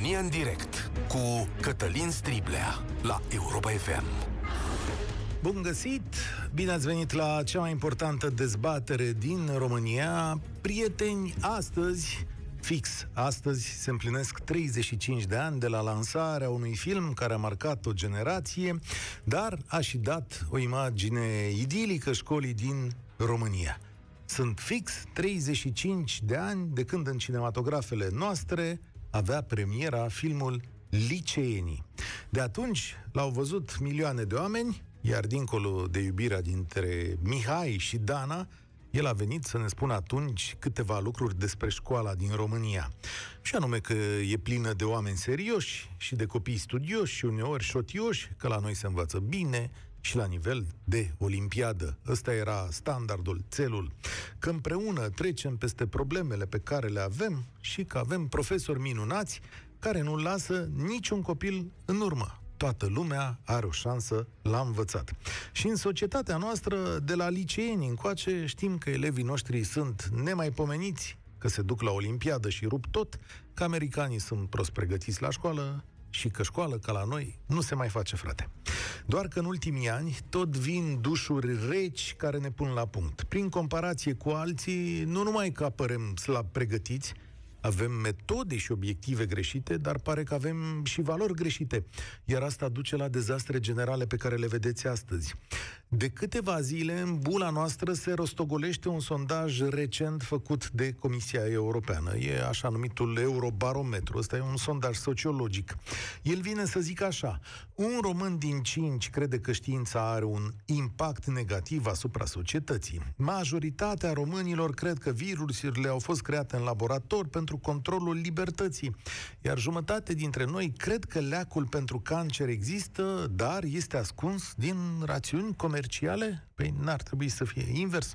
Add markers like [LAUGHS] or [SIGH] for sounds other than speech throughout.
România în direct cu Cătălin Striblea la Europa FM. Bun găsit! Bine ați venit la cea mai importantă dezbatere din România. Prieteni, astăzi Fix, astăzi se împlinesc 35 de ani de la lansarea unui film care a marcat o generație, dar a și dat o imagine idilică școlii din România. Sunt fix 35 de ani de când în cinematografele noastre avea premiera filmul Liceenii. De atunci l-au văzut milioane de oameni, iar dincolo de iubirea dintre Mihai și Dana, el a venit să ne spună atunci câteva lucruri despre școala din România. Și anume că e plină de oameni serioși și de copii studioși și uneori șotioși, că la noi se învață bine și la nivel de olimpiadă. Ăsta era standardul, țelul. Că împreună trecem peste problemele pe care le avem și că avem profesori minunați care nu lasă niciun copil în urmă toată lumea are o șansă la învățat. Și în societatea noastră, de la liceeni încoace, știm că elevii noștri sunt nemaipomeniți, că se duc la olimpiadă și rup tot, că americanii sunt prost pregătiți la școală și că școală ca la noi nu se mai face, frate. Doar că în ultimii ani tot vin dușuri reci care ne pun la punct. Prin comparație cu alții, nu numai că apărăm slab pregătiți, avem metode și obiective greșite, dar pare că avem și valori greșite. Iar asta duce la dezastre generale pe care le vedeți astăzi. De câteva zile, în bula noastră se rostogolește un sondaj recent făcut de Comisia Europeană. E așa numitul Eurobarometru. Ăsta e un sondaj sociologic. El vine să zic așa. Un român din cinci crede că știința are un impact negativ asupra societății. Majoritatea românilor cred că virusurile au fost create în laborator pentru controlul libertății. Iar jumătate dintre noi cred că leacul pentru cancer există, dar este ascuns din rațiuni comerciale comerciale? Păi n-ar trebui să fie invers.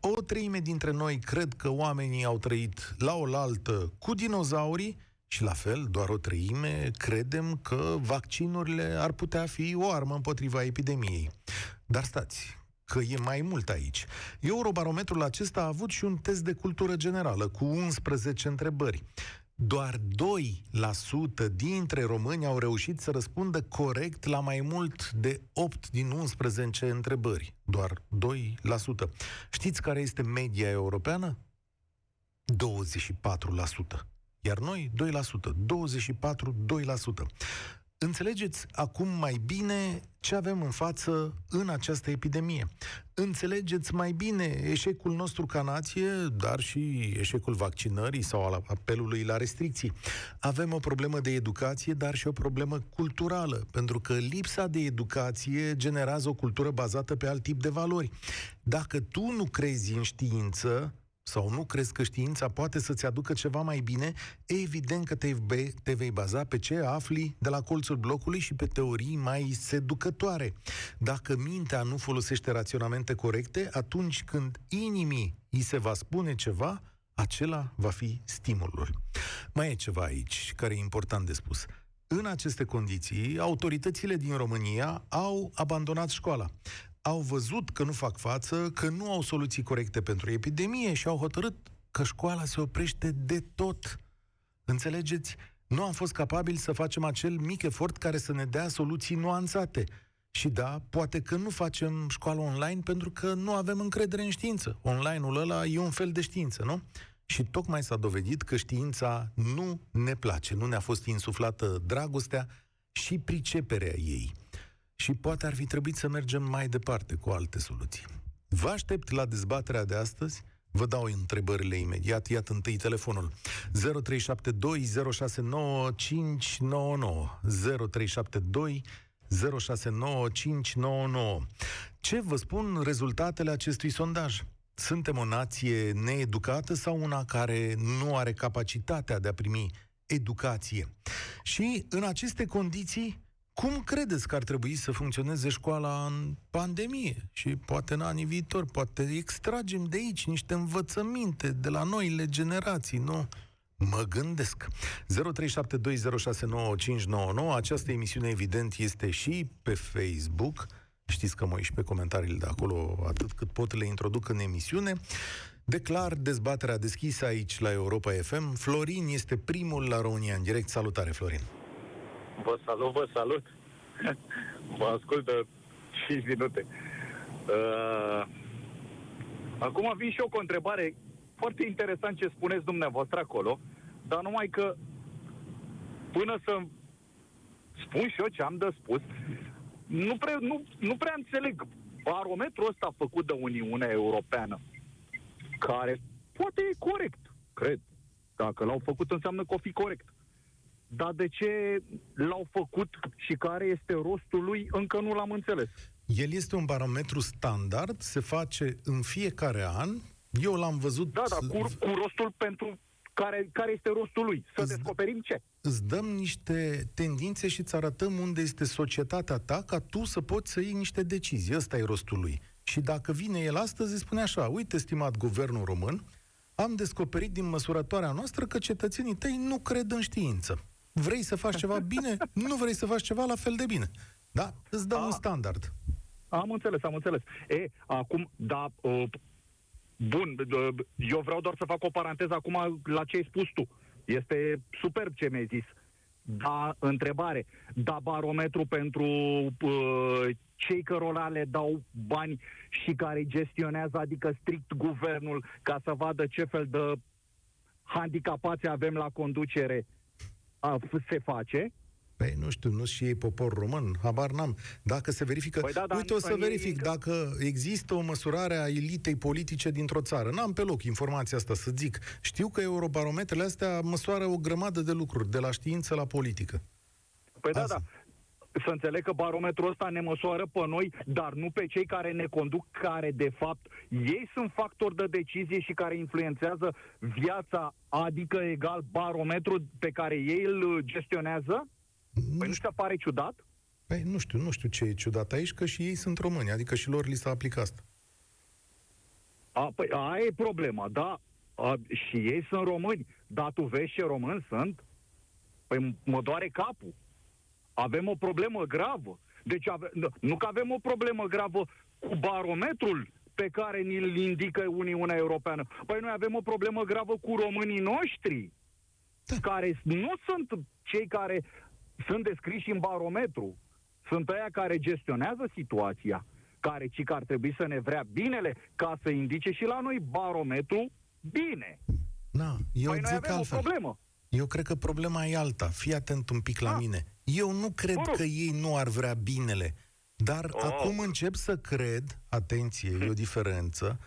O treime dintre noi cred că oamenii au trăit la oaltă cu dinozaurii și la fel, doar o treime credem că vaccinurile ar putea fi o armă împotriva epidemiei. Dar stați, că e mai mult aici. Eurobarometrul acesta a avut și un test de cultură generală cu 11 întrebări doar 2% dintre români au reușit să răspundă corect la mai mult de 8 din 11 întrebări. Doar 2%. Știți care este media europeană? 24%. Iar noi 2%, 24, 2%. Înțelegeți acum mai bine ce avem în față în această epidemie. Înțelegeți mai bine eșecul nostru ca nație, dar și eșecul vaccinării sau al apelului la restricții. Avem o problemă de educație, dar și o problemă culturală, pentru că lipsa de educație generează o cultură bazată pe alt tip de valori. Dacă tu nu crezi în știință, sau nu crezi că știința poate să-ți aducă ceva mai bine, evident că te vei, te vei baza pe ce afli de la colțul blocului și pe teorii mai seducătoare. Dacă mintea nu folosește raționamente corecte, atunci când inimii îi se va spune ceva, acela va fi stimulul. Mai e ceva aici care e important de spus. În aceste condiții, autoritățile din România au abandonat școala au văzut că nu fac față, că nu au soluții corecte pentru epidemie și au hotărât că școala se oprește de tot. Înțelegeți? Nu am fost capabili să facem acel mic efort care să ne dea soluții nuanțate. Și da, poate că nu facem școală online pentru că nu avem încredere în știință. Online-ul ăla e un fel de știință, nu? Și tocmai s-a dovedit că știința nu ne place, nu ne-a fost insuflată dragostea și priceperea ei și poate ar fi trebuit să mergem mai departe cu alte soluții. Vă aștept la dezbaterea de astăzi. Vă dau întrebările imediat. Iată întâi telefonul. 0372069599 0372 069599. Ce vă spun rezultatele acestui sondaj? Suntem o nație needucată sau una care nu are capacitatea de a primi educație? Și în aceste condiții, cum credeți că ar trebui să funcționeze școala în pandemie și poate în anii viitor? Poate extragem de aici niște învățăminte de la noile generații, nu? Mă gândesc. 0372069599. Această emisiune, evident, este și pe Facebook știți că mă uiți pe comentariile de acolo atât cât pot le introduc în emisiune. Declar dezbaterea deschisă aici la Europa FM. Florin este primul la România în direct. Salutare, Florin! Vă salut, vă salut! [LAUGHS] Vă ascultă 5 minute. Uh, acum vin și eu cu o întrebare foarte interesant ce spuneți dumneavoastră acolo, dar numai că până să spun și eu ce am de spus, nu prea, nu, nu prea înțeleg barometrul ăsta făcut de Uniunea Europeană, care poate e corect, cred. Dacă l-au făcut înseamnă că o fi corect. Dar de ce l-au făcut și care este rostul lui, încă nu l-am înțeles. El este un barometru standard, se face în fiecare an. Eu l-am văzut... Da, da, cu, cu rostul pentru care, care este rostul lui. Să îți, descoperim ce. Îți dăm niște tendințe și îți arătăm unde este societatea ta ca tu să poți să iei niște decizii. Ăsta e rostul lui. Și dacă vine el astăzi, îți spune așa, uite, stimat guvernul român, am descoperit din măsurătoarea noastră că cetățenii tăi nu cred în știință. Vrei să faci ceva bine? [LAUGHS] Nu vrei să faci ceva la fel de bine. Da? Îți dăm A, un standard. Am înțeles, am înțeles. E, acum, da, uh, bun, uh, eu vreau doar să fac o paranteză acum la ce ai spus tu. Este superb ce mi-ai zis. Da, întrebare. Da barometru pentru uh, cei cărora le dau bani și care gestionează, adică strict guvernul, ca să vadă ce fel de handicapați avem la conducere, a, se face. Păi nu știu, nu și ei popor român, habar n-am. Dacă se verifică... Păi da, da, Uite, o să verific ei... dacă există o măsurare a elitei politice dintr-o țară. N-am pe loc informația asta să zic. Știu că eurobarometrele astea măsoară o grămadă de lucruri, de la știință la politică. Păi da, da. Să înțeleg că barometrul ăsta ne măsoară pe noi, dar nu pe cei care ne conduc, care de fapt ei sunt factori de decizie și care influențează viața, adică egal barometrul pe care ei îl gestionează? Păi nu știu, pare ciudat? Păi nu știu, nu știu ce e ciudat aici, că și ei sunt români, adică și lor li s-a aplicat asta. A, păi aia e problema, da, a, și ei sunt români, dar tu vezi ce români sunt? Păi mă doare capul. Avem o problemă gravă. Deci ave, nu că avem o problemă gravă cu barometrul pe care ni-l indică Uniunea Europeană. Păi noi avem o problemă gravă cu românii noștri, da. care nu sunt cei care sunt descriși în barometru. Sunt aia care gestionează situația, care ci că ar trebui să ne vrea binele ca să indice și la noi barometru bine. Na, eu păi noi avem altfel. o problemă. Eu cred că problema e alta. Fii atent un pic la A. mine. Eu nu cred Bun. că ei nu ar vrea binele. Dar oh. acum încep să cred, atenție, e o diferență,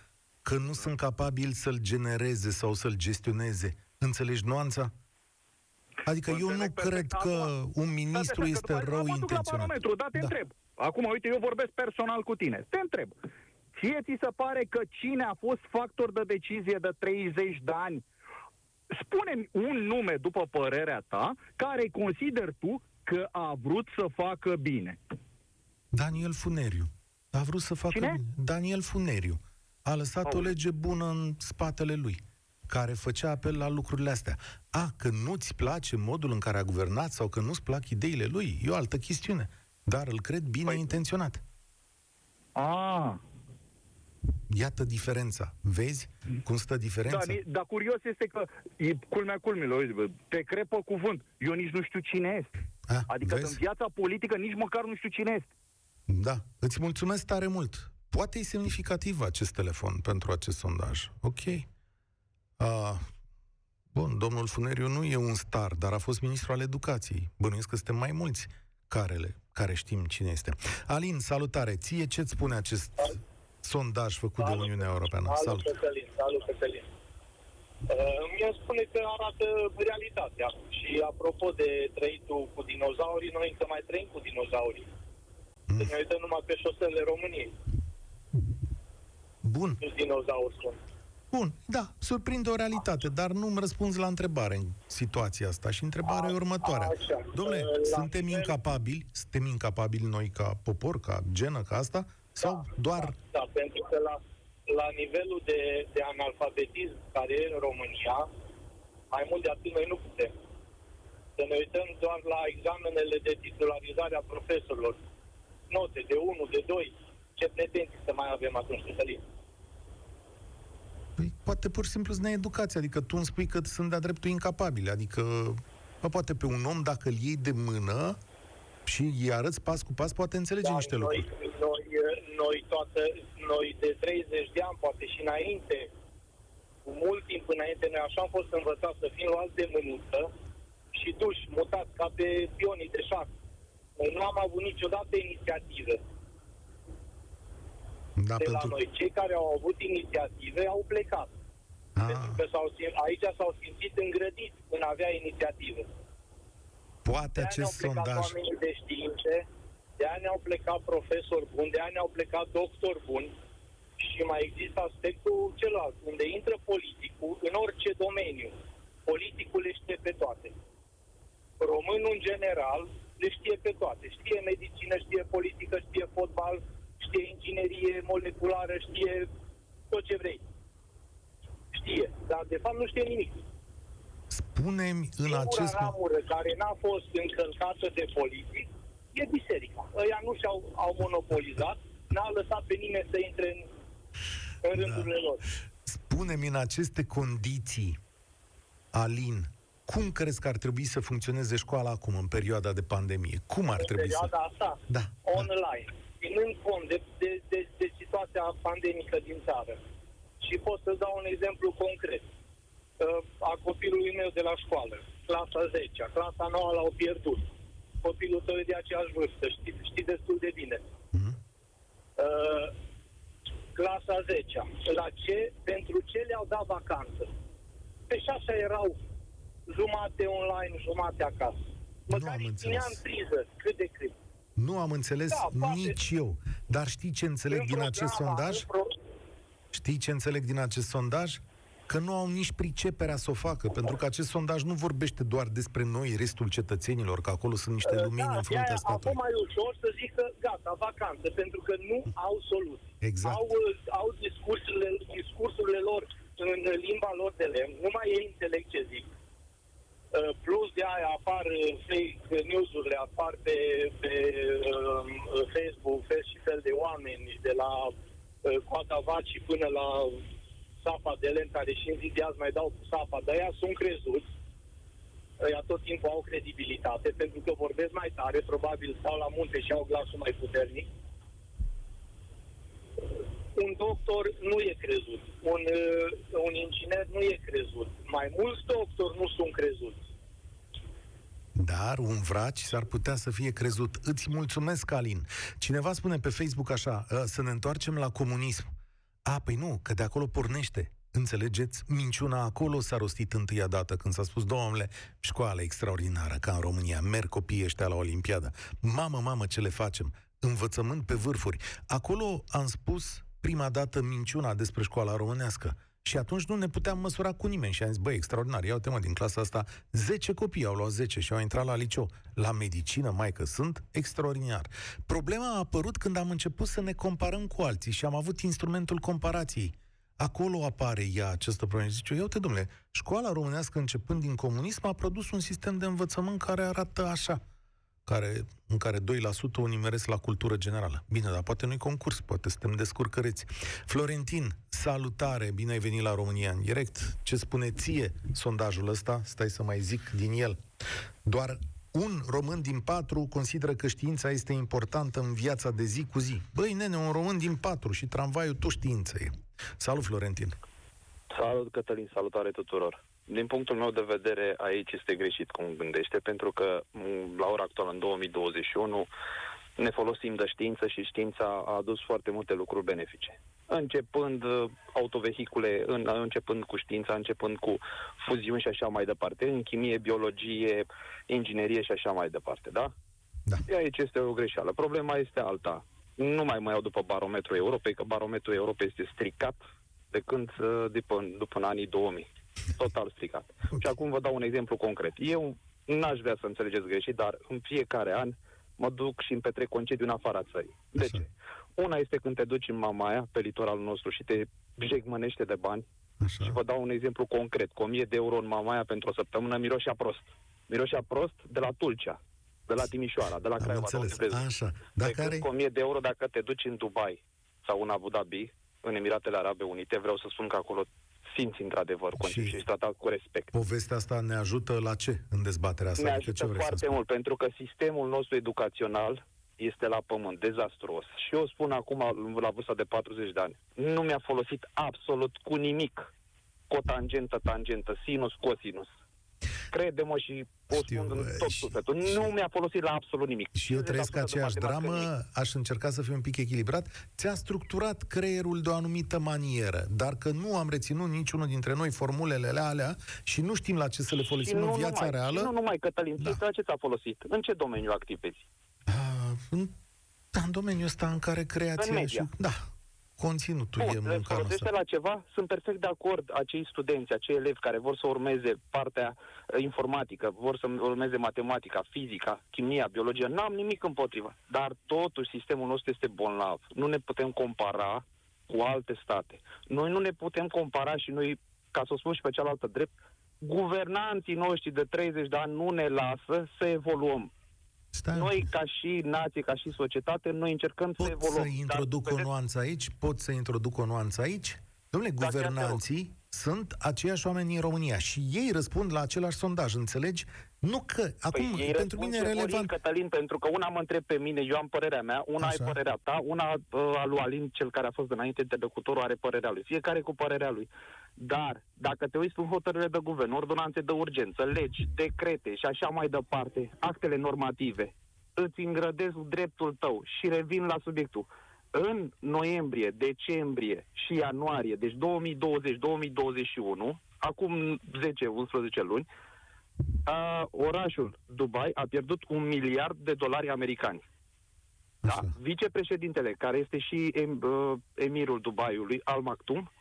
că nu sunt capabili să-l genereze sau să-l gestioneze. Înțelegi nuanța? Adică eu nu cred că un ministru da, este rău intenționat. Da, te da. întreb. Acum, uite, eu vorbesc personal cu tine. Te întreb. Ție ți se pare că cine a fost factor de decizie de 30 de ani spune un nume, după părerea ta, care consider tu că a vrut să facă bine. Daniel Funeriu. A vrut să facă Cine? bine. Daniel Funeriu. A lăsat Auzi. o lege bună în spatele lui care făcea apel la lucrurile astea. A, că nu-ți place modul în care a guvernat sau că nu-ți plac ideile lui, e o altă chestiune. Dar îl cred bine păi... intenționat. A, Iată diferența. Vezi cum stă diferența? Da, dar curios este că, e culmea culmilor, te crepă cuvânt. Eu nici nu știu cine este. A, adică vezi? în viața politică nici măcar nu știu cine este. Da, îți mulțumesc tare mult. Poate e semnificativ acest telefon pentru acest sondaj. Ok. A, bun, domnul Funeriu nu e un star, dar a fost ministru al educației. Bănuiesc că suntem mai mulți carele, care știm cine este. Alin, salutare. Ție ce-ți spune acest sondaj făcut salut, de Uniunea Europeană? Salut, salut. Cătălin, salut, Cătălin. Uh, mi spune că arată realitatea. Și apropo de trăitul cu dinozaurii, noi încă mai trăim cu dinozaurii. Mm. Să ne uităm numai pe șoselele României. Bun. Nu dinozauri sunt. Bun, da, surprinde o realitate, dar nu-mi răspunzi la întrebare în situația asta. Și întrebarea e următoarea. Domnule, suntem nivel... incapabili, suntem incapabili noi ca popor, ca genă, ca asta, sau da, doar... Da, da, pentru că la, la nivelul de, de analfabetism care e în România, mai mult de atât noi nu putem. Să ne uităm doar la examenele de titularizare a profesorilor. note de 1, de 2. Ce pretenții să mai avem atunci, Cătălin? Păi, poate pur și simplu sunt needucație, adică tu îmi spui că sunt de-a dreptul incapabile, adică bă, poate pe un om, dacă îl iei de mână și îi arăți pas cu pas, poate înțelege Dar niște noi, lucruri. noi, noi, toată, noi de 30 de ani, poate și înainte, cu mult timp înainte, noi așa am fost învățați să fim luați de mânuță și duși, mutați ca pe pionii de șah. Noi nu am avut niciodată inițiativă Da, de la pentru... noi. Cei care au avut inițiative au plecat. A, Pentru că s-au, sim- aici s-au simțit îngrădiți în a avea inițiative. poate De aia acest ne-au plecat sondaj... oamenii de științe, de aia ne-au plecat profesori buni, de aia ne-au plecat doctori buni și mai există aspectul celălalt, unde intră politicul în orice domeniu. Politicul le știe pe toate. Românul, în general, le știe pe toate. Știe medicină, știe politică, știe fotbal, știe inginerie moleculară, știe tot ce vrei. Știe, dar de fapt nu știe nimic. Spune-mi în Singura acest... ramură care n-a fost încălcată de politic e biserica. Ăia nu și-au au monopolizat, n-a lăsat pe nimeni să intre în, în rândurile lor. Spune-mi în aceste condiții, Alin, cum crezi că ar trebui să funcționeze școala acum, în perioada de pandemie? Cum ar În trebui să... perioada asta, Da, da. online, ținând cont de, de, de, de situația pandemică din țară. Și pot să dau un exemplu concret. Uh, A copilului meu de la școală, clasa 10 clasa 9 l-au pierdut. Copilul tău e de aceeași vârstă, știi, știi destul de bine. Mhm. Uh, clasa 10 La ce? Pentru ce le-au dat vacanță? Pe și așa erau jumate online, jumate acasă. Nu Măcar am îi înțeles. ținea în priză, cât de cât. Nu am înțeles Da, poate- nici eu. Dar știi ce înțeleg În din acest programa, sondaj? în pro- Știi ce înțeleg din acest sondaj? Că nu au nici priceperea să o facă, pentru că acest sondaj nu vorbește doar despre noi, restul cetățenilor, că acolo sunt niște lumini da, în fruntea de-aia statului. Acum mai ușor să zică, gata, vacanță, pentru că nu au soluții. Exact. Au, uh, au discursurile, discursurile lor în limba lor de lemn, numai ei înțeleg ce zic. Uh, Plus de aia apar uh, fake news-urile, apar pe, pe uh, Facebook fel și fel de oameni, de la uh, coata vacii până la sapa de lemn, care și în zi de azi mai dau cu sapa, dar ea sunt crezuți, ăia tot timpul au credibilitate, pentru că vorbesc mai tare, probabil stau la munte și au glasul mai puternic. Un doctor nu e crezut, un, uh, un inginer nu e crezut, mai mulți doctori nu sunt crezuți. Dar un vraci s-ar putea să fie crezut. Îți mulțumesc, Alin. Cineva spune pe Facebook așa, "Ă, să ne întoarcem la comunism. A, păi nu, că de acolo pornește. Înțelegeți? Minciuna acolo s-a rostit întâia dată când s-a spus, domnule, școală extraordinară, ca în România, merg copiii ăștia la Olimpiadă. Mamă, mamă, ce le facem? Învățământ pe vârfuri. Acolo am spus prima dată minciuna despre școala românească. Și atunci nu ne puteam măsura cu nimeni. Și am zis, băi, extraordinar, ia uite mă, din clasa asta 10 copii au luat 10 și au intrat la liceu. La medicină, mai că sunt, extraordinar. Problema a apărut când am început să ne comparăm cu alții și am avut instrumentul comparației. Acolo apare ea această problemă. Zice, ia uite, domnule, școala românească începând din comunism a produs un sistem de învățământ care arată așa care, în care 2% o nimeresc la cultură generală. Bine, dar poate nu-i concurs, poate suntem descurcăreți. Florentin, salutare, bine ai venit la România în direct. Ce spune ție sondajul ăsta? Stai să mai zic din el. Doar un român din patru consideră că știința este importantă în viața de zi cu zi. Băi, nene, un român din patru și tramvaiul tot știință e. Salut, Florentin. Salut, Cătălin, salutare tuturor. Din punctul meu de vedere, aici este greșit cum gândește, pentru că m, la ora actuală, în 2021, ne folosim de știință și știința a adus foarte multe lucruri benefice. Începând uh, autovehicule, în, începând cu știința, începând cu fuziuni și așa mai departe, în chimie, biologie, inginerie și așa mai departe, da? Da. E Aici este o greșeală. Problema este alta. Nu mai mă iau după barometrul Europei, că barometrul Europei este stricat de când, uh, după, după în anii 2000. Total stricat. Ok. Și acum vă dau un exemplu concret. Eu n-aș vrea să înțelegeți greșit, dar în fiecare an mă duc și îmi petrec concediu în afara țării. De Așa. ce? Una este când te duci în Mamaia, pe litoralul nostru, și te jegmănește de bani. Așa. Și vă dau un exemplu concret. Cu 1000 de euro în Mamaia pentru o săptămână miroșea prost. Miroșea prost de la Tulcea. de la Timișoara, de la Am Craiova. de înțeles. unde vrei. Așa. Dacă Dacă are... cu 1000 de euro dacă te duci în Dubai sau în Abu Dhabi, în Emiratele Arabe Unite, vreau să spun că acolo simți într-adevăr condiții Și- și ești tratat cu respect. Povestea asta ne ajută la ce în dezbaterea asta? Ne Adică ce ajută vrei să foarte spui? mult, pentru că sistemul nostru educațional este la pământ, dezastruos. Și eu spun acum, la vârsta de 40 de ani, nu mi-a folosit absolut cu nimic cotangentă, tangentă, sinus, cosinus. Crede-mă și o Știu, spun în bă, tot și- sufletul. și- Nu mi-a folosit la absolut nimic. Și eu 50% trăiesc de aceeași matematică, dramă, nimic. aș încerca să fiu un pic echilibrat. Ți-a structurat creierul de o anumită manieră, dar că nu am reținut niciunul dintre noi formulele alea și nu știm la ce să le Și folosim în nu viața numai, reală. Și nu numai, Cătălin, Da. da. ce ți-a folosit? În ce domeniu activezi? Ah, în, da, în domeniul ăsta în care creația În media. și... Da, conținutul e Bun, le munca folosește noastră. la ceva? Sunt perfect de acord acei studenți, acei elevi care vor să urmeze partea uh, informatică, vor să urmeze matematica, fizica, chimia, biologia. N-am nimic împotrivă. Dar totuși sistemul nostru este bolnav. Nu ne putem compara cu alte state. Noi nu ne putem compara și noi, ca să o spun și pe cealaltă drept, guvernanții noștri de 30 de ani nu ne lasă să evoluăm. Stai un Noi, pic. ca și nație, ca și societate, noi încercăm să Pot evoluăm. să Dar, introduc o vedeți, nuanță aici? Pot să introduc o nuanță aici? Domnule, Da, chiar te guvernanții sunt aceiași oameni în România și ei răspund la același sondaj, înțelegi? Nu că, acum, Păi ei pentru răspund mine e pe Florin relevant. Cătălin, pentru că una mă întreb pe mine, eu am părerea mea, una Așa. ai părerea ta, una uh, a lui Alin, cel care a fost înainte interlocutorul, are părerea lui. Fiecare cu părerea lui. Dar, dacă te uiți în hotărârile de guvern, ordonanțe de urgență, legi, decrete și așa mai departe, actele normative, îți îngrădesc dreptul tău și revin la subiectul. În noiembrie, decembrie și ianuarie, deci 2020-2021, acum 10-11 luni, a, orașul Dubai a pierdut un miliard de dolari americani. Da? Așa. Vicepreședintele, care este și em, uh, emirul Dubaiului, Al Maktoum,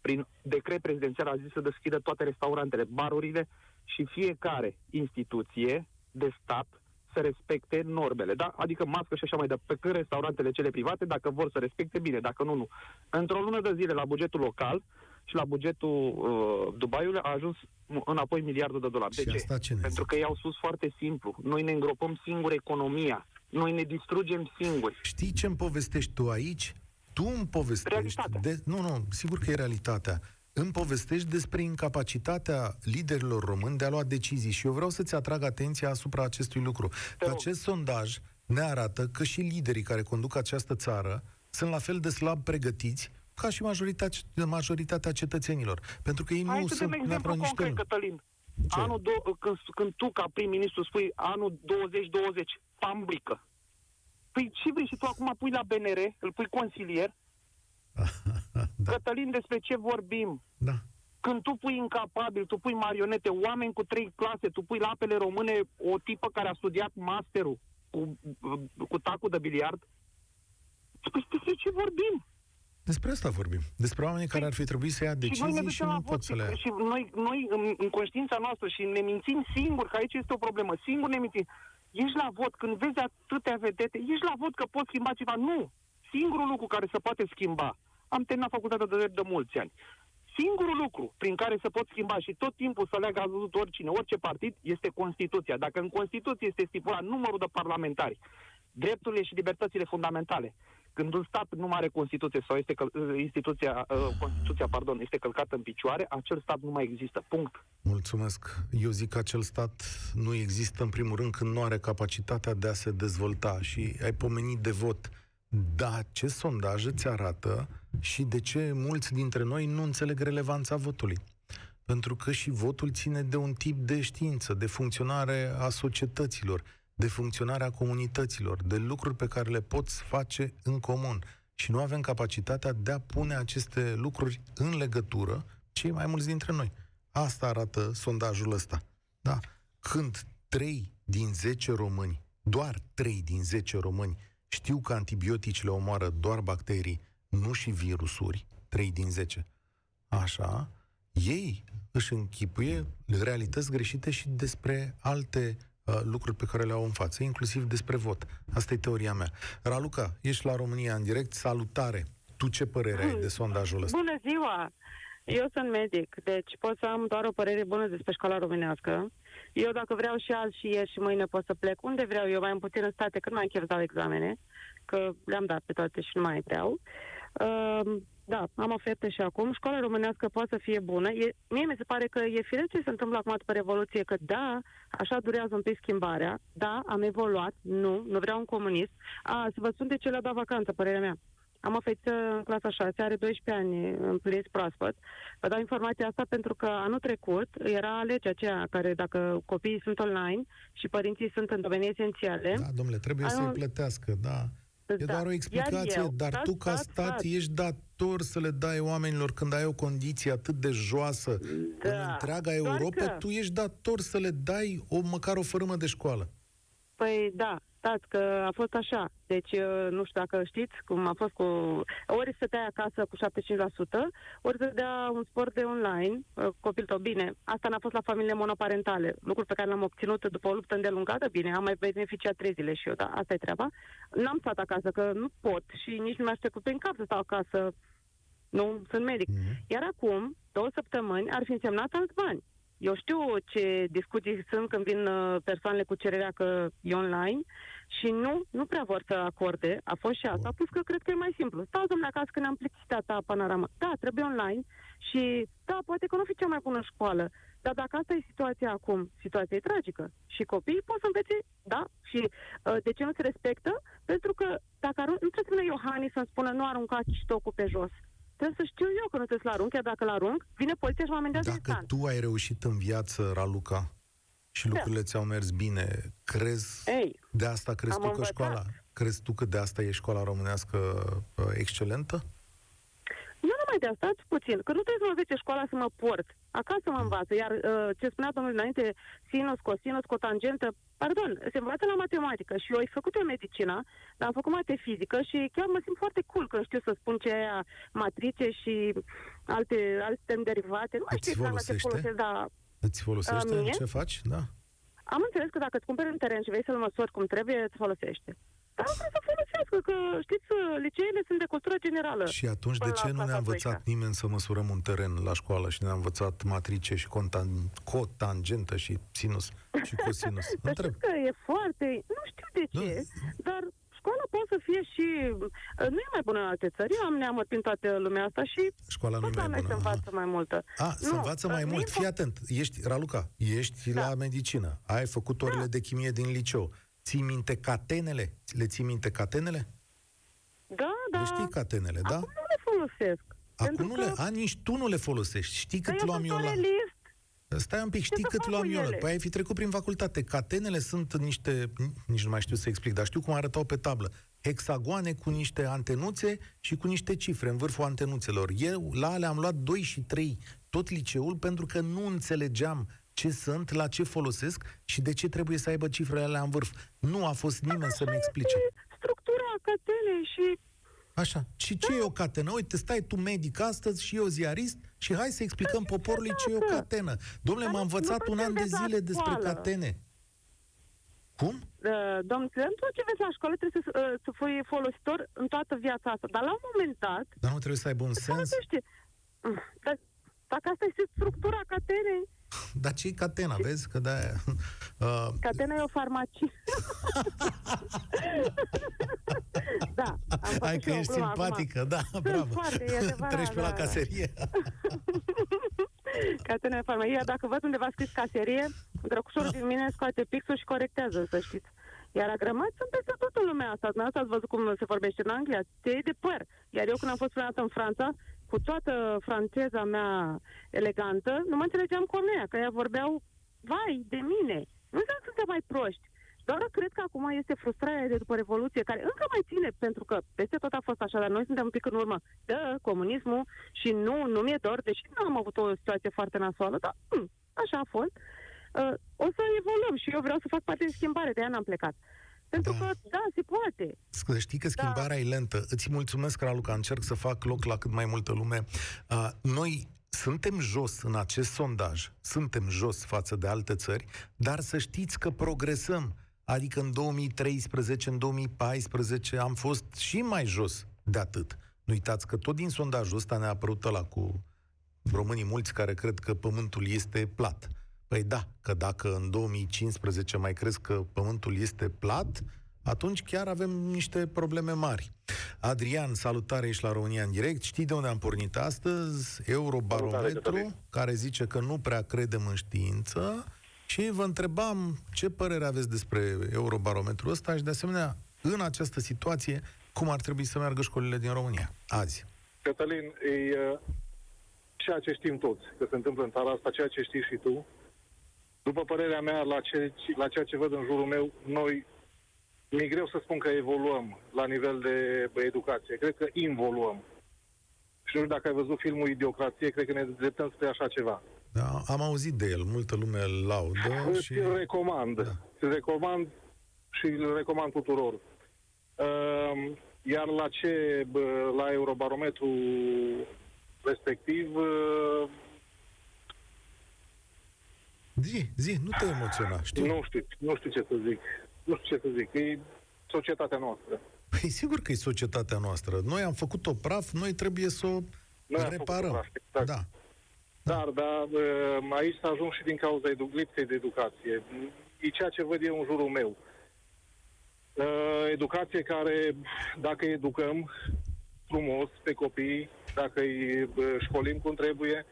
prin decret prezidențial a zis să deschidă toate restaurantele, barurile și fiecare instituție de stat să respecte normele, da? Adică mască și așa mai departe. Pe când restaurantele cele private, dacă vor să respecte, bine, dacă nu, nu. Într-o lună de zile la bugetul local și la bugetul uh, Dubaiului a ajuns înapoi miliardul de dolari. Și de ce? asta ce ne Pentru că i-au spus foarte simplu. Noi ne îngropăm singuri economia. Noi ne distrugem singuri. Știi ce îmi povestești tu aici? Tu îmi povestești... Realitatea. De... Nu, nu, sigur că e realitatea. Îmi povestești despre incapacitatea liderilor români de a lua decizii și eu vreau să-ți atrag atenția asupra acestui lucru. Te rog. Acest sondaj ne arată că și liderii care conduc această țară sunt la fel de slab pregătiți ca și majoritatea, majoritatea cetățenilor. Pentru că ei Hai nu să dăm sunt exemplu neapărat niște... concret, Cătălin. Ce? Anul do- când, când tu, ca prim-ministru, spui anul 2020, pamblică. Păi ce vrei și tu acum pui la BNR, îl pui consilier? [LAUGHS] da, Cătălin, despre ce vorbim? da. Când tu pui incapabil, tu pui marionete, oameni cu trei clase, tu pui la apele române o tipă care a studiat masterul cu, cu tacul de biliard, păi despre ce vorbim? Despre asta vorbim. Despre oamenii care ar fi trebuit să ia și noi ne decizii și ducem nu la pot vot să le ia. și noi, noi în, în conștiința noastră și ne mințim singuri, că aici este o problemă, singur ne mințim. Ești la vot, când vezi atâtea vedete, ești la vot că poți schimba ceva. Nu! Singurul lucru care se poate schimba, am terminat facultatea de drept de mulți ani, singurul lucru prin care se pot schimba și tot timpul să leagă văzut oricine, orice partid, este Constituția. Dacă în Constituție este stipulat numărul de parlamentari, drepturile și libertățile fundamentale, când un stat nu are Constituție sau este căl- instituția, uh, Constituția pardon, este călcată în picioare, acel stat nu mai există. Punct. Mulțumesc. Eu zic că acel stat nu există, în primul rând, când nu are capacitatea de a se dezvolta și ai pomenit de vot. Da, ce sondaj îți arată și de ce mulți dintre noi nu înțeleg relevanța votului? Pentru că și votul ține de un tip de știință, de funcționare a societăților, de funcționarea comunităților, de lucruri pe care le poți face în comun. Și nu avem capacitatea de a pune aceste lucruri în legătură, cei mai mulți dintre noi. Asta arată sondajul ăsta. Da? Când 3 din 10 români, doar 3 din 10 români, știu că antibioticele omoară doar bacterii, nu și virusuri, 3 din 10. Așa, ei își închipuie realități greșite și despre alte uh, lucruri pe care le au în față, inclusiv despre vot. Asta e teoria mea. Raluca, ești la România în direct, salutare! Tu ce părere ai de sondajul ăsta? Bună ziua! Eu sunt medic, deci pot să am doar o părere bună despre școala românească. Eu dacă vreau și azi și ieri și mâine pot să plec unde vreau eu, mai în puțin în state, cât mai închep să dau examene, că le-am dat pe toate și nu mai vreau. Uh, da, am oferte și acum. Școala românească poate să fie bună. E, mie mi se pare că e firesc ce se întâmplă acum după Revoluție, că da, așa durează un pic schimbarea, da, am evoluat, nu, nu vreau un comunist. A, să vă spun de ce le-a dat vacanță, părerea mea. Am o fetiță în clasa 6, are 12 ani împliniți proaspăt. Vă dau informația asta pentru că anul trecut era legea aceea care dacă copiii sunt online și părinții sunt în domenii esențiale... Da, domnule, trebuie anul... să-i plătească, da. E Da. doar o Iar explicație, eu, dar stați, tu ca stați, stat stați. ești dator să le dai oamenilor când ai o condiție atât de joasă Da. în întreaga Doar Europa, că- tu ești dator să le dai o măcar o fărâmă de școală. Păi da, stați că a fost așa. Deci, uh, nu știu dacă știți cum a fost cu... Ori să tai acasă cu 75%, ori să dea un sport de online, uh, copil tău, bine, asta n-a fost la familiile monoparentale, lucruri pe care l-am obținut după o luptă îndelungată, bine, am mai beneficiat trei zile și eu, da, asta e treaba. N-am stat acasă, că nu pot și nici nu mi-aș trecut prin cap să stau acasă, nu, sunt medic. Mhm. Iar acum, două săptămâni, ar fi însemnat alți bani. Eu știu ce discuții sunt când vin uh, persoanele cu cererea că e online și nu, nu prea vor să acorde. A fost și asta. Plus că cred că e mai simplu. Stau, domnule, acasă că ne-am plictisit ta panorama. Da, trebuie online și da, poate că nu fi cea mai bună școală. Dar dacă asta e situația acum, situația e tragică. Și copiii pot să învețe, da, și uh, de ce nu se respectă? Pentru că dacă arunc, nu trebuie să vină Iohannis să-mi spună nu arunca chiștocul pe jos. Trebuie să știu eu că nu trebuie să-l arunc, chiar dacă l arunc, vine poliția și mă amendează Dacă instant. tu ai reușit în viață, Raluca, și Da. lucrurile ți-au mers bine, crezi, Ei, de asta crezi am tu că învățat. școala, crezi tu că de asta e școala românească uh, excelentă? Nu numai de asta, stați puțin, că nu trebuie să mă învețe școala să mă port. Acasă mă învață, iar uh, ce spunea domnul înainte, sinus, cosinus, cotangentă, pardon, se învață la matematică și eu ai făcut eu medicina, dar am făcut mate fizică și chiar mă simt foarte cool când știu să spun ce e aia matrice și alte, alte termeni derivate. Nu mai Îți știu exact la ce folosește? folosesc, dar Îți folosește A, în mie? ce faci? Da. am înțeles că dacă îți cumperi un teren și vrei să-l măsori cum trebuie, îți folosește. Dar nu trebuie să folosească, că știți, liceele sunt de costură generală. Și atunci de Până la ce nu clasa ne-a învățat 12? nimeni să măsurăm un teren la școală și ne-a învățat matrice și contan- cotangentă și sinus și cosinus? [LAUGHS] Să Întreb. știți că e foarte... Nu știu de ce, dar școala poate să fie și... uh, Nu e mai bună în alte țări. Eu am neamăt prin toată lumea asta și Școala nu tot e la mai noi bună. se învață mai multă. A, se Nu, învață dar mai nu mult. e Fii fo- atent. Ești, Raluca, ești Da. la medicină. Ai făcut orele de chimie din liceu. Ții minte catenele? Le ții minte catenele? Da, da. Le știi catenele, da? Acum nu le folosesc. Acum pentru nu că- le... A, nici tu nu le folosești. Știi că cât eu luam sunt eu la... orelist. Stai un pic, știi să cât fac luam cu eu la... ele? Păi ai fi trecut prin facultate. Catenele sunt niște... Nici nu mai știu să explic, dar știu cum arătau pe tablă. Hexagoane cu niște antenuțe și cu niște cifre în vârful antenuțelor. Eu la alea am luat 2 și 3 tot liceul pentru că nu înțelegeam ce sunt, la ce folosesc și de ce trebuie să aibă cifrele alea în vârf. Nu a fost nimeni să-mi explice. E structura catenei și Așa. Și ce e o catenă? Uite, stai tu medic astăzi și eu ziarist și hai să explicăm poporului ce e o dacă. catenă. Domnule, Dar m-a nu- învățat nu un tot an ce de înveți la zile despre școală. catene. Cum? Uh, domnul Țărân, tot ce vezi la școală trebuie să, uh, să fii folositor în toată viața asta. Dar la un moment dat, Dar nu trebuie să aibă un se sens? folosește. Mm, Dar, dacă asta este structura catenei, Dar ce e catena? Vezi că de-aia... [LAUGHS] Uh, catena e o farmacie. [LAUGHS] da, am făcut hai și că eu o ești glumă simpatică, da, Sunt bravo. foarte, e adevărat, Treci pe la da, da. caserie. [LAUGHS] Catena e farmacie. Iar dacă văd undeva scris caserie, drăcușorul din mine scoate pixul și corectează, să știți. Iar agramați sunt peste tot în lumea asta. Dumneavoastră ați văzut cum se vorbește în Anglia? Te iei de păr. Iar eu când am fost prima dată în Franța, cu toată franceza mea elegantă, nu mă înțelegeam cu oamenii, că ea vorbeau, vai, de mine. Nu înseamnă că suntem mai proști. Doar cred că acum este frustrarea de după Revoluție, care încă mai ține, pentru că peste tot a fost așa, dar noi suntem un pic în urmă. Da, comunismul și nu, nu mi-e dor, deși nu am avut o situație foarte nasoală, dar hm, așa a fost. Uh, o să evoluăm și eu vreau să fac parte din schimbare, de aia n-am plecat. Pentru Da. că, da, se poate. Să știi că schimbarea e lentă. Îți mulțumesc, Raluca, încerc să fac loc la cât mai multă lume. Uh, noi suntem jos în acest sondaj, suntem jos față de alte țări, dar să știți că progresăm. Adică în 2013, în 2014 am fost și mai jos de atât. Nu uitați că tot din sondajul ăsta ne-a apărut ăla cu românii mulți care cred că pământul este plat. Păi da, că dacă în 2015 mai crezi că pământul este plat, atunci chiar avem niște probleme mari. Adrian, salutare, ești la România în direct. Știi de unde am pornit astăzi? Eurobarometru, care zice că nu prea credem în știință și vă întrebam ce părere aveți despre Eurobarometru ăsta și de asemenea, în această situație, cum ar trebui să meargă școlile din România azi. Cătălin, e uh, ceea ce știm toți, că se întâmplă în țara asta, ceea ce știi și tu. După părerea mea, la, ce, la ceea ce văd în jurul meu, noi mi-e greu să spun că evoluăm la nivel de bă, educație. Cred că involuăm. Și nu știu dacă ai văzut filmul Idiocrație, cred că ne dreptăm spre așa ceva. Da, am auzit de el, multă lume îl laudă Îți și... îl recomand. Da. Îl recomand și îl recomand tuturor. Uh, iar la ce, bă, la Eurobarometru respectiv, uh, Zi, zi, nu te emoționa, știu. nu știu, nu știu ce să zic. Nu știu ce să zic. E societatea noastră. Păi sigur că e societatea noastră. Noi am făcut-o praf, noi trebuie să o Noi am reparăm. făcut-o praf, exact. Da. Dar, da, uh, aici s-a ajuns și din cauza edu- lipsei de educație. E ceea ce văd eu în jurul meu. Uh, Educație care, dacă educăm frumos pe copii, dacă îi uh, școlim cum trebuie,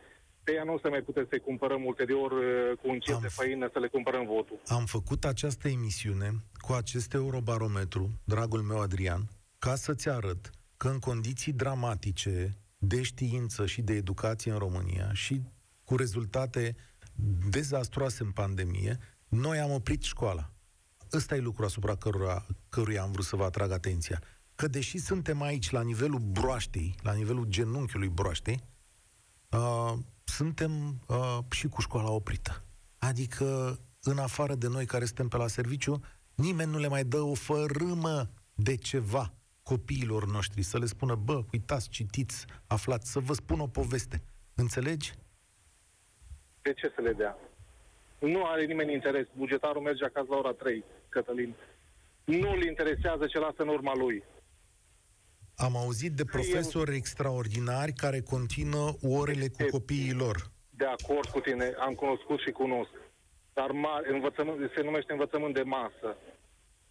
pe ea nu o să mai putem să-i cumpărăm ulterior uh, cu un cer Am de f- făină să le cumpărăm votul. Am făcut această emisiune cu acest eurobarometru, dragul meu Adrian, ca să-ți arăt că în condiții dramatice de știință și de educație în România și cu rezultate dezastroase în pandemie, noi am oprit școala. Ăsta e lucru asupra căruia, căruia am vrut să vă atrag atenția. Că deși suntem aici la nivelul broaștei, la nivelul genunchiului broaștei, uh, suntem uh, și cu școala oprită. Adică, în afară de noi care suntem pe la serviciu, nimeni nu le mai dă o fărâmă de ceva copiilor noștri, să le spună, bă, uitați, citiți, aflați, să vă spun o poveste. Înțelegi? De ce să le dea? Nu are nimeni interes. Bugetarul merge acasă la ora 3, Cătălin. Nu-l interesează ce lasă în urma lui. Am auzit de profesori extraordinari care continuă orele cu copiii lor. De acord cu tine, am cunoscut și cunosc. Dar ma, învățământ, se numește învățământ de masă.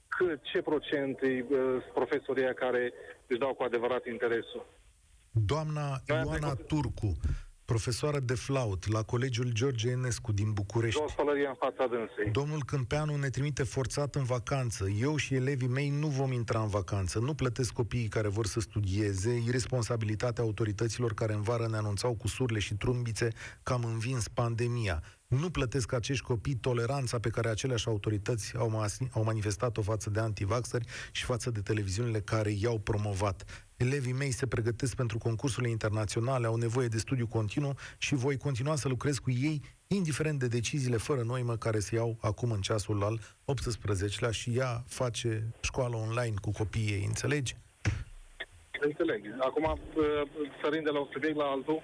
Cât, ce procent e, uh, sunt profesorii ăia care își dau cu adevărat interesul? Doamna Noi am Ioana trecut- Turcu, profesoară de flaut la Colegiul George Enescu din București. Jos pălăria în fața dânsei. Domnul Câmpeanu ne trimite forțat în vacanță. Eu și elevii mei nu vom intra în vacanță. Nu plătesc copiii care vor să studieze. Irresponsabilitatea autorităților care în vară ne anunțau cu surle și trumbițe că am învins pandemia. Nu plătesc acești copii toleranța pe care aceleași autorități au, mas- au manifestat-o față de antivaxări și față de televiziunile care i-au promovat. Elevii mei se pregătesc pentru concursurile internaționale, au nevoie de studiu continuu și voi continua să lucrez cu ei, indiferent de deciziile fără noimă care se iau acum în ceasul al 18-lea și ea face școală online cu copiii ei, înțelegi? Înțeleg. Acum, uh, sărind de la un subiect la altul,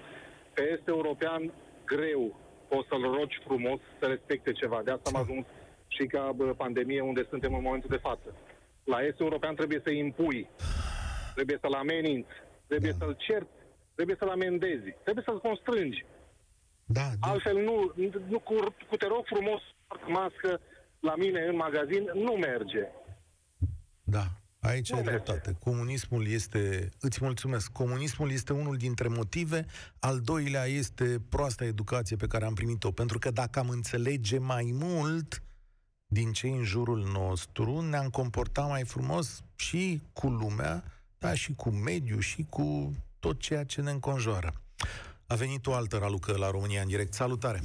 pe este european greu poți să-l rogi frumos să respecte ceva. De asta am ajuns și ca bă, pandemie unde suntem în momentul de față. La este european trebuie să impui, trebuie să-l ameninți, trebuie Da. să-l cerți, trebuie să-l amendezi, trebuie să-l constrângi. Da, da. Altfel nu, nu cu, cu te rog frumos, mască la mine în magazin, nu merge. Da, aici Nu ai merge. dreptate. Comunismul este, îți mulțumesc, comunismul este unul dintre motive, al doilea este proasta educație pe care am primit-o, pentru că dacă am înțelege mai mult din cei în jurul nostru, ne-am comportat mai frumos și cu lumea, da, și cu mediul, și cu tot ceea ce ne înconjoară. A venit o altă ralucă la România în direct. Salutare!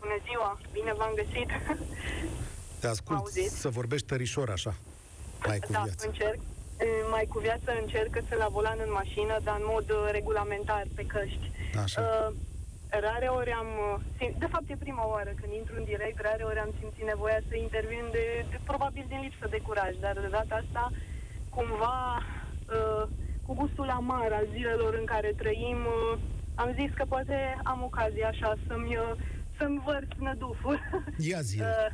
Bună ziua, bine v-am găsit. Te ascult Auziți? să vorbești tărișor așa, mai cu da, viață. încerc. E, Mai cu viață încerc să la volan în mașină, dar în mod uh, regulamentar, pe căști. Așa. Uh, rare ori am... uh, sim- De fapt, e prima oară când intru în direct, rare ori am simțit nevoia să intervin, de, de, probabil din lipsă de curaj, dar de data asta, cumva, uh, cu gustul amar al zilelor în care trăim, uh, am zis că poate am ocazia așa să-mi, uh, să-mi vărs năduful. [LAUGHS] Ia zi Uh,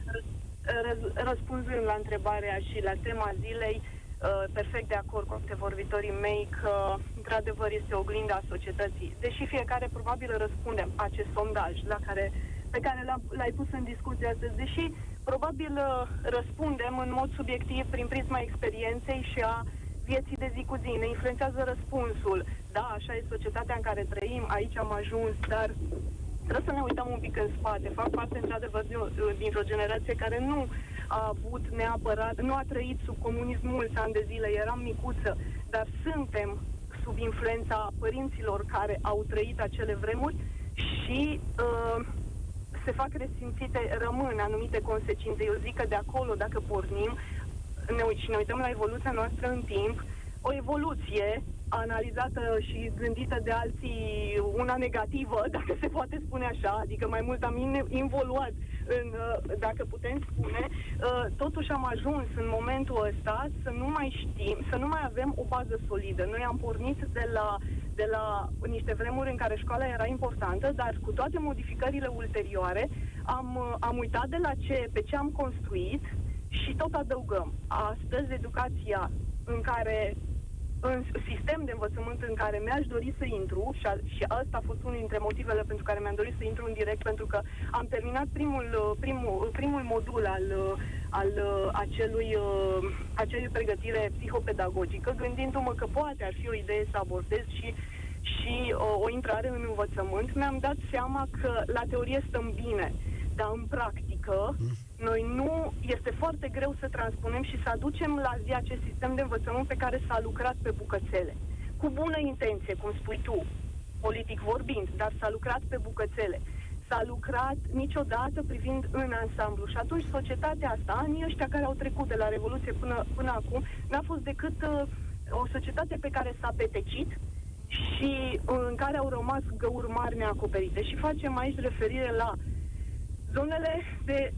răz- răspunzând la întrebarea și la tema zilei, uh, perfect de acord cu vorbitorii mei că, într-adevăr, este oglinda societății. Deși fiecare probabil răspundem acest sondaj la care, pe care l-am, l-ai pus în discuție astăzi, deși probabil uh, răspundem în mod subiectiv prin prisma experienței și a vieții de zi cu zi. Ne influențează răspunsul. Da, așa e societatea în care trăim, aici am ajuns, dar trebuie să ne uităm un pic în spate. Fac parte, într-adevăr, dintr-o generație care nu a avut neapărat, nu a trăit sub comunism mulți ani de zile, eram micuță, dar suntem sub influența părinților care au trăit acele vremuri și uh, se fac resimțite, rămân anumite consecințe. Eu zic că de acolo, dacă pornim ne, și ne uităm la evoluția noastră în timp, o evoluție analizată și gândită de alții una negativă, [LAUGHS] dacă se poate spune așa, adică mai mult am involuat în, uh, dacă putem spune, uh, totuși am ajuns în momentul ăsta să nu mai știm, să nu mai avem o bază solidă. Noi am pornit de la, de la niște vremuri în care școala era importantă, dar cu toate modificările ulterioare am, uh, am uitat de la ce, pe ce am construit și tot adăugăm. Astăzi, educația în care în sistem de învățământ în care mi-aș dori să intru și, a, și asta a fost unul dintre motivele pentru care mi-am dorit să intru în direct, pentru că am terminat primul, primul, primul modul al, al acelui, acelui pregătire psihopedagogică, gândindu-mă că poate ar fi o idee să abordez și și o, o intrare în învățământ, mi-am dat seama că la teorie stăm bine, dar în practică mm noi nu, este foarte greu să transpunem și să aducem la zi acest sistem de învățământ pe care s-a lucrat pe bucățele. Cu bună intenție, cum spui tu, politic vorbind, dar s-a lucrat pe bucățele. S-a lucrat niciodată privind în ansamblu. Și atunci societatea asta, anii ăștia care au trecut de la Revoluție până, până acum, n-a fost decât uh, o societate pe care s-a petecit și uh, în care au rămas găuri mari neacoperite. Și facem aici referire la zonele de,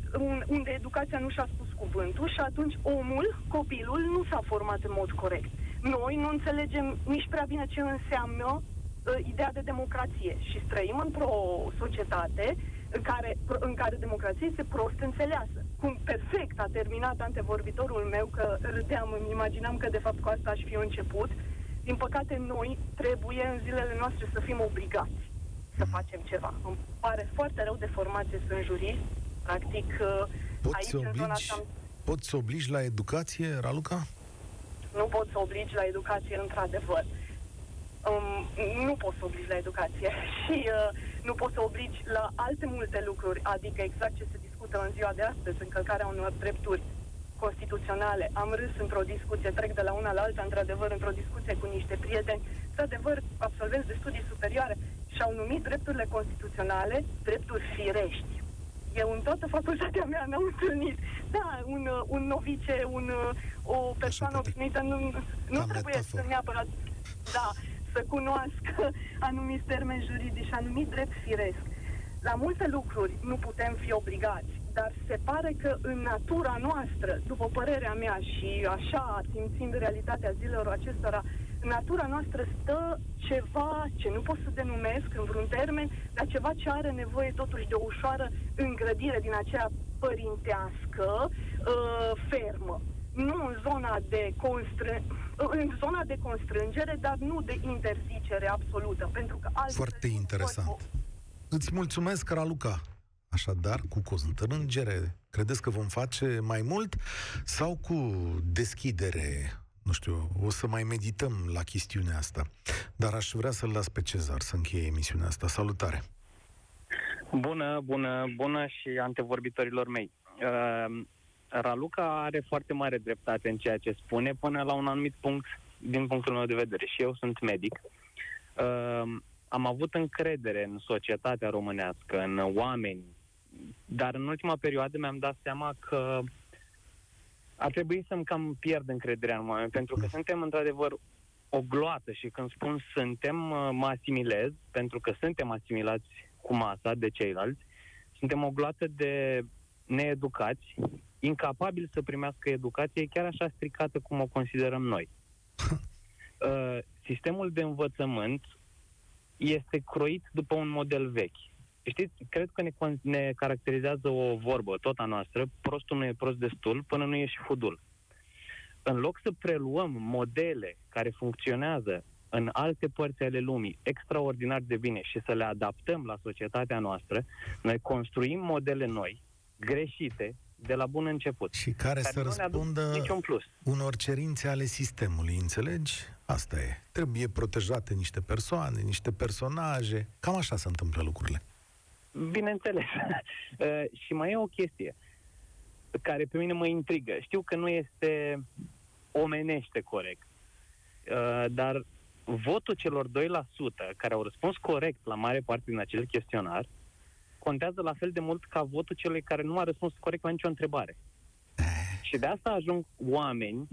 unde educația nu și-a spus cuvântul și atunci omul, copilul, nu s-a format în mod corect. Noi nu înțelegem nici prea bine ce înseamnă uh, ideea de democrație și trăim într-o societate în care, în care democrația este prost înțeleasă. Cum perfect a terminat antevorbitorul meu, că râdeam, îmi imaginam că de fapt cu asta aș fi început. Din păcate, noi trebuie în zilele noastre să fim obligați să facem ceva. Îmi pare foarte rău de formație, sunt jurist, practic uh, Poți aici să obligi, în zona asta... Poți să obligi la educație, Raluca? Nu pot să obligi la educație, într-adevăr. Um, nu poți să obligi la educație [LAUGHS] și uh, nu poți să obligi la alte multe lucruri, adică exact ce se discută în ziua de astăzi, încălcarea unor drepturi constituționale. Am râs într-o discuție, trec de la una la alta, într-adevăr, într-o discuție cu niște prieteni, într-adevăr, absolvenți de studii superioare, și-au numit drepturile constituționale drepturi firești. Eu în toată facultatea mea n-am întâlnit. Da, un, un novice, un, o persoană obișnuită nu, nu trebuie metaforă. să neapărat da, să cunoască anumiți termeni juridici, anumit drept firesc. La multe lucruri nu putem fi obligați, dar se pare că în natura noastră, după părerea mea și așa simțind realitatea zilelor acestora, natura noastră stă ceva ce nu pot să denumesc în vreun termen, dar ceva ce are nevoie totuși de o ușoară îngrădire din aceea părintească, uh, fermă. Nu în zona de constrângere, în zona de constrângere, dar nu de interzicere absolută, pentru că altfel... Foarte interesant. Pot... Îți mulțumesc, Raluca. Așadar, cu constrângere, credeți că vom face mai mult sau cu deschidere nu știu, o să mai medităm la chestiunea asta. Dar aș vrea să-l las pe Cezar să încheie emisiunea asta. Salutare! Bună, bună, bună și antevorbitorilor mei. Uh, Raluca are foarte mare dreptate în ceea ce spune până la un anumit punct din punctul meu de vedere. Și eu sunt medic. Uh, am avut încredere în societatea românească, în oameni, dar în ultima perioadă mi-am dat seama că ar trebui să-mi cam pierd încrederea în oameni, pentru că suntem într-adevăr o gloată și când spun suntem, mă asimilez, pentru că suntem asimilați cu masa de ceilalți, suntem o gloată de needucați, incapabili să primească educație chiar așa stricată cum o considerăm noi. [LAUGHS] Uh, sistemul de învățământ este croit după un model vechi. Știți, cred că ne, ne caracterizează o vorbă, tot a noastră, prostul nu e prost destul până nu e și fudul. în loc să preluăm modele care funcționează în alte părți ale lumii extraordinar de bine și să le adaptăm la societatea noastră, noi construim modele noi, greșite, de la bun început. Și care, care să nu ne aduc răspundă niciun plus. unor cerințe ale sistemului, înțelegi? Asta e. Trebuie protejate niște persoane, niște personaje. Cam așa se întâmplă lucrurile. Bineînțeles. [LAUGHS] Uh, și mai e o chestie care pe mine mă intrigă. Știu că nu este omenește corect, uh, dar votul celor 2% care au răspuns corect la mare parte din acel chestionar contează la fel de mult ca votul celui care nu a răspuns corect la nicio întrebare. Și de asta ajung oameni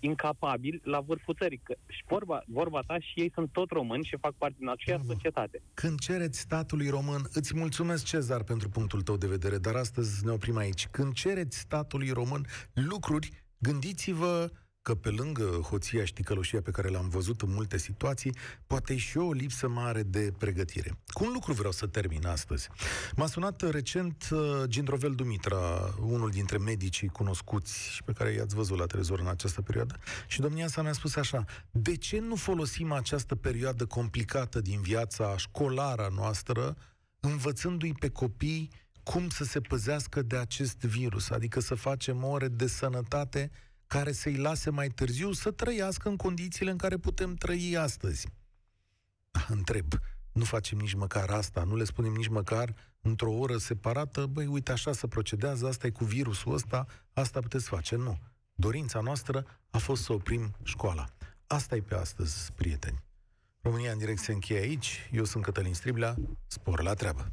incapabili la vârful țării. Că, și vorba, vorba ta și ei sunt tot români și fac parte din aceeași Bravo. societate. Când cereți statului român, îți mulțumesc, Cezar, pentru punctul tău de vedere, dar astăzi ne oprim aici. Când cereți statului român lucruri, gândiți-vă că pe lângă hoția și ticăloșia pe care le-am văzut în multe situații, poate e și o lipsă mare de pregătire. Cu un lucru vreau să termin astăzi. M-a sunat recent uh, Gindrovel Dumitra, unul dintre medicii cunoscuți și pe care i-ați văzut la televizor în această perioadă, și domnia sa mi-a spus așa, de ce nu folosim această perioadă complicată din viața școlară a noastră, învățându-i pe copii cum să se păzească de acest virus, adică să facem ore de sănătate care să-i lase mai târziu să trăiască în condițiile în care putem trăi astăzi. Întreb, nu facem nici măcar asta, nu le spunem nici măcar într-o oră separată, băi, uite, așa se procedează, asta e cu virusul ăsta, asta puteți face. Nu. Dorința noastră a fost să oprim școala. Asta e pe astăzi, prieteni. România în direct se încheie aici. Eu sunt Cătălin Striblea. Spor la treabă!